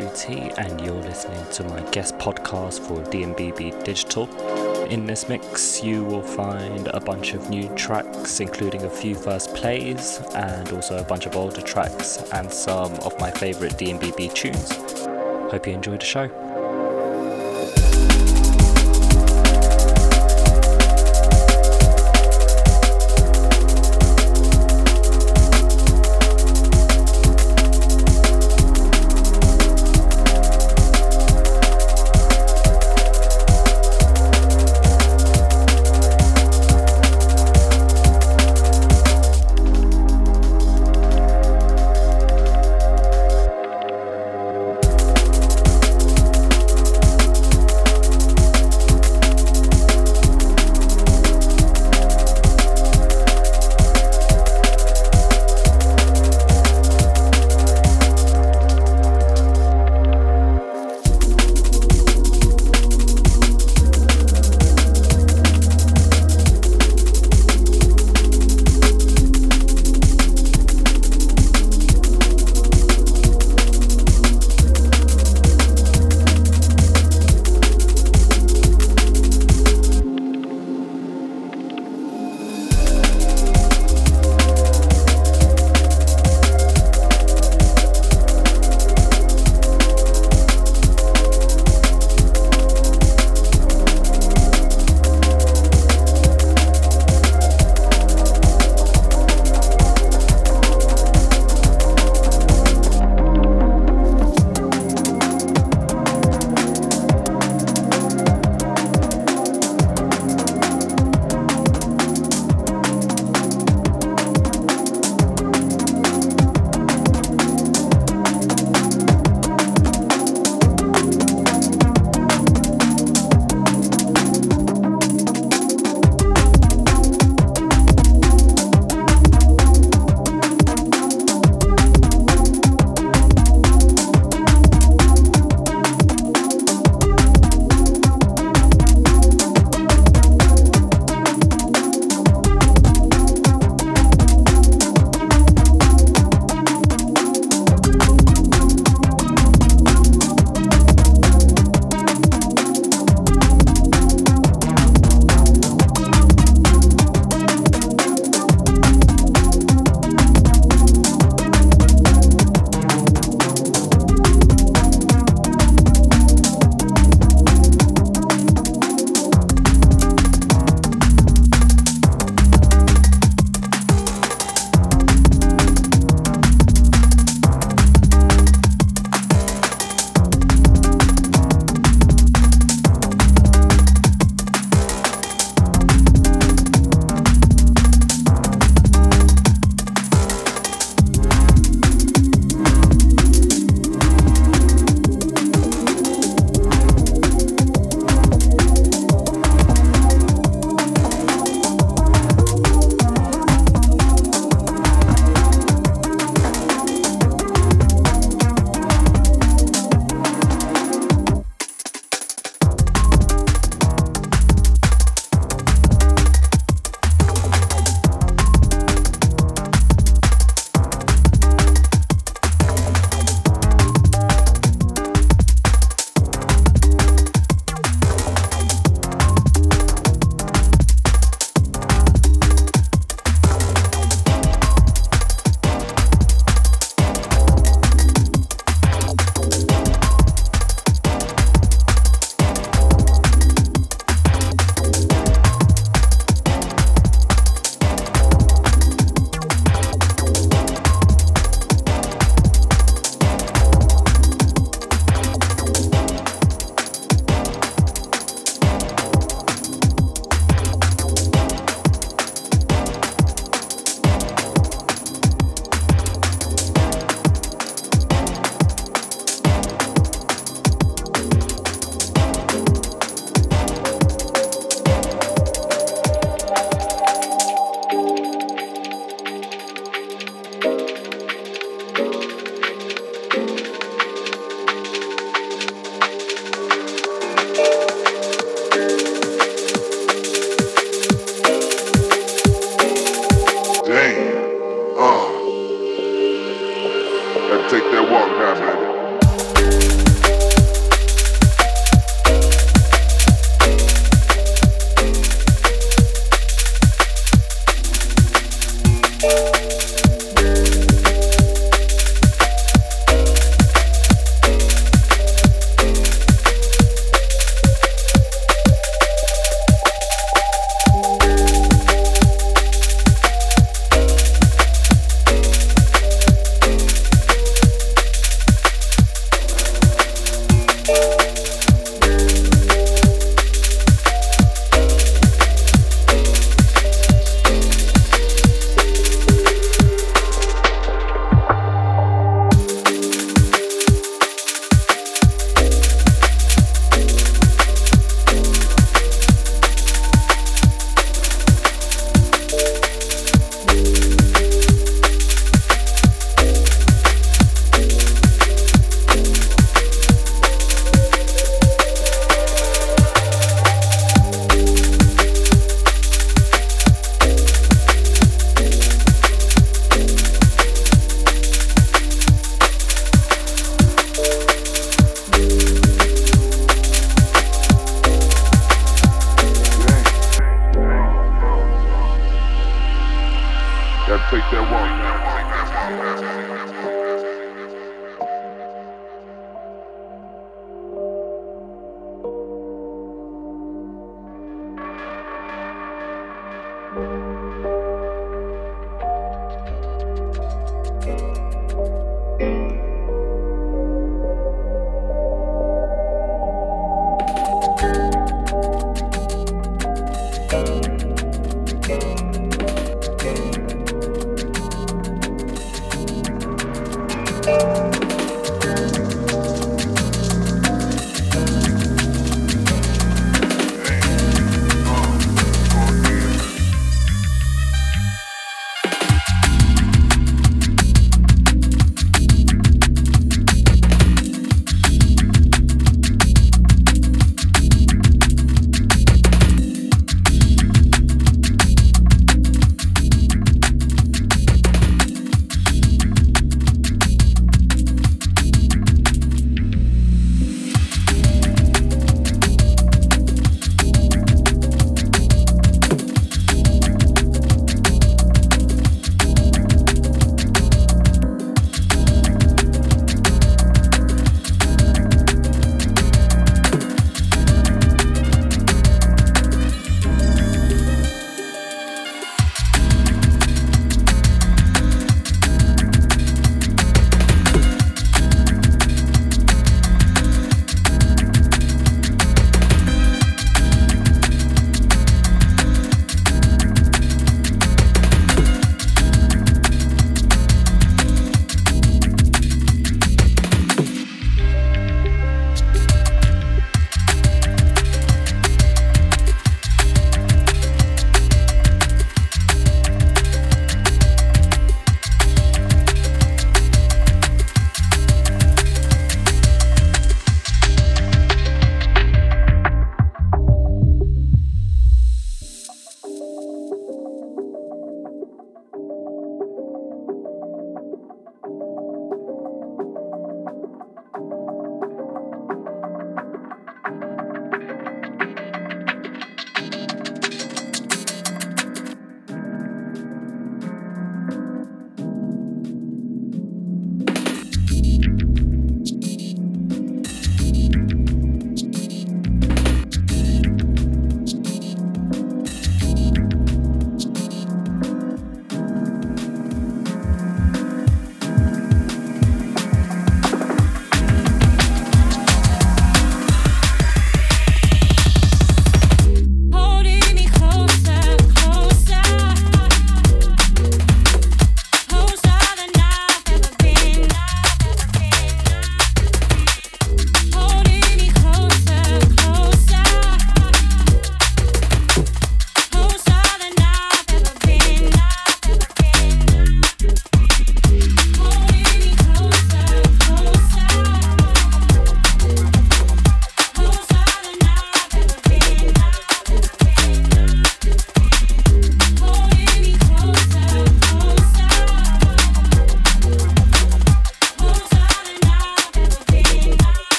is K2T, and you're listening to my guest podcast for DMBB Digital. In this mix, you will find a bunch of new tracks, including a few first plays, and also a bunch of older tracks, and some of my favourite DMBB tunes. Hope you enjoyed the show.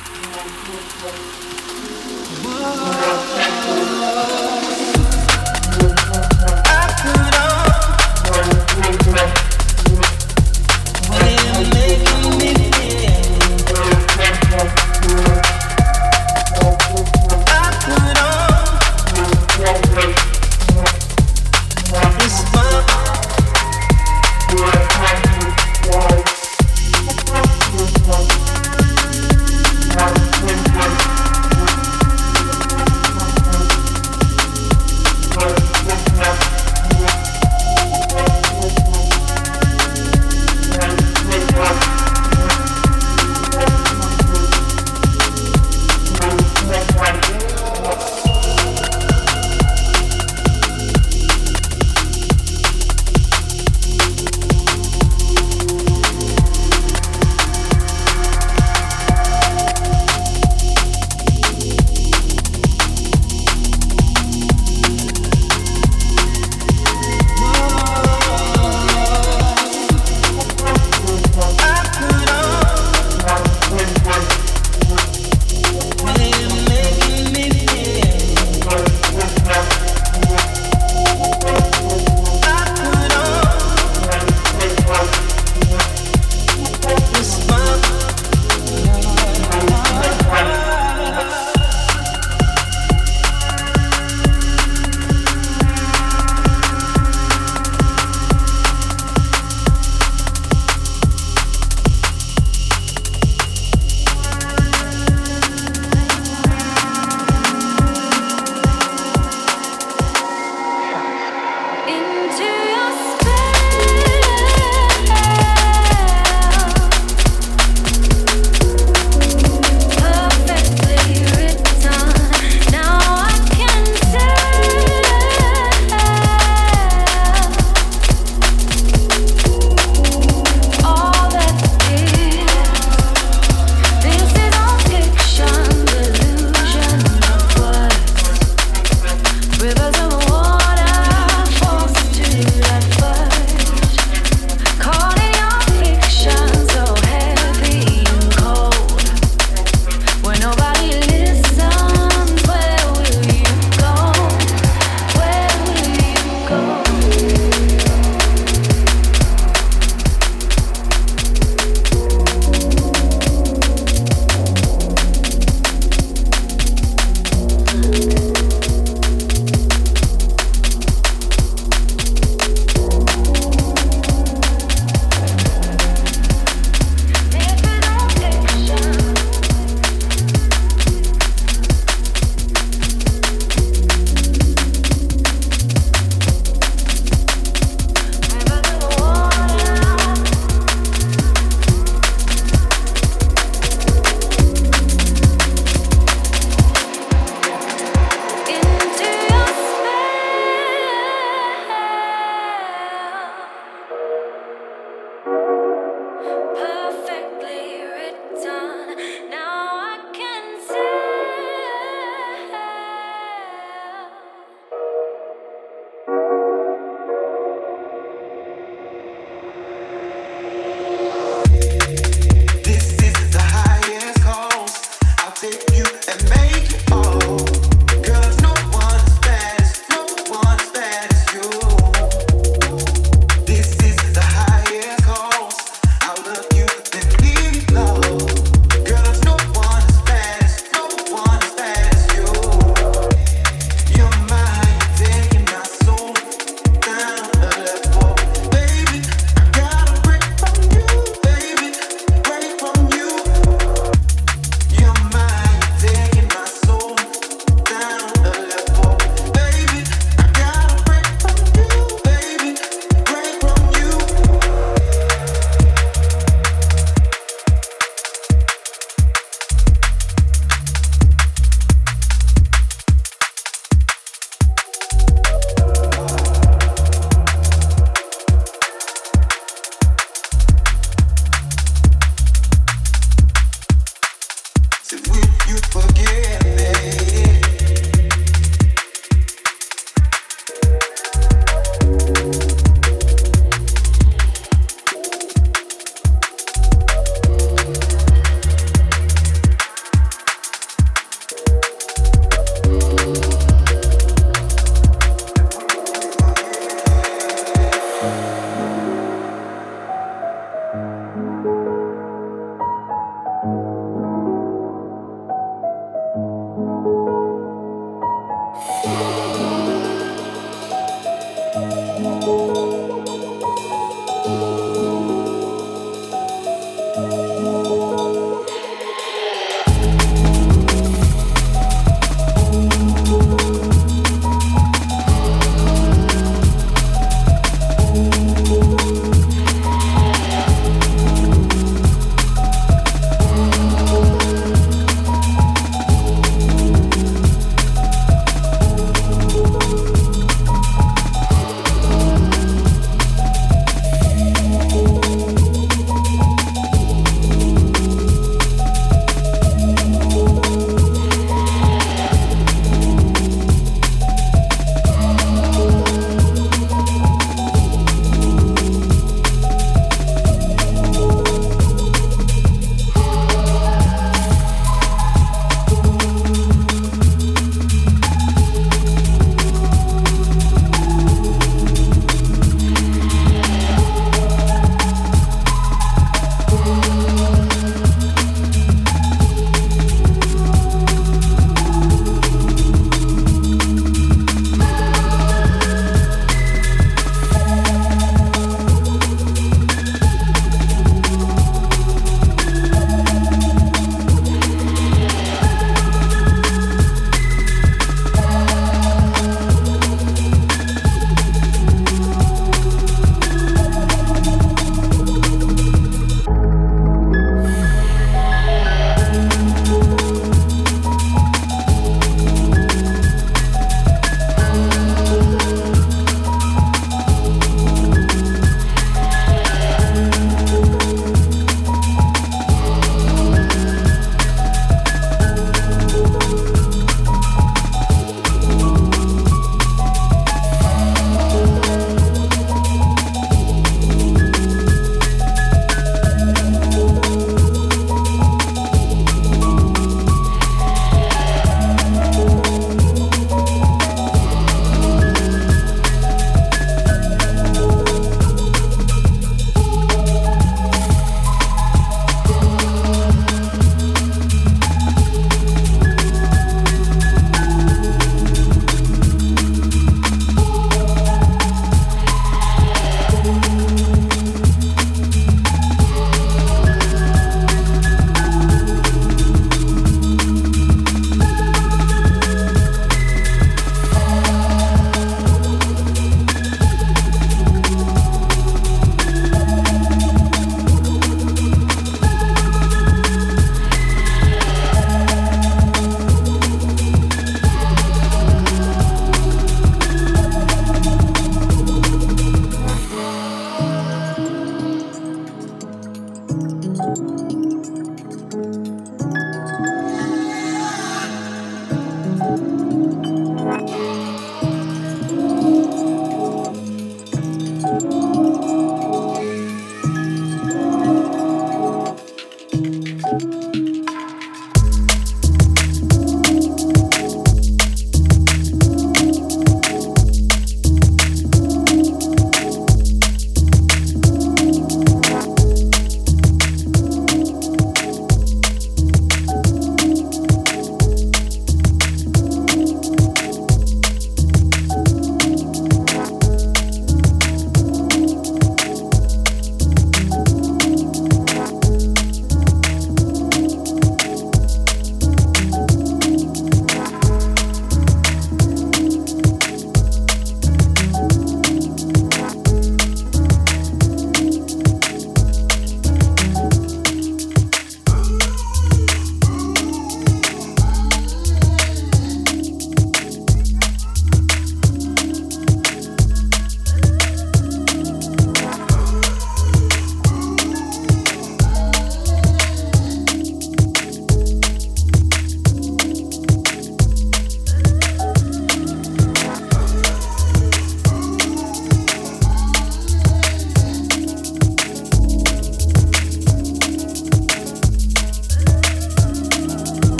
Rivers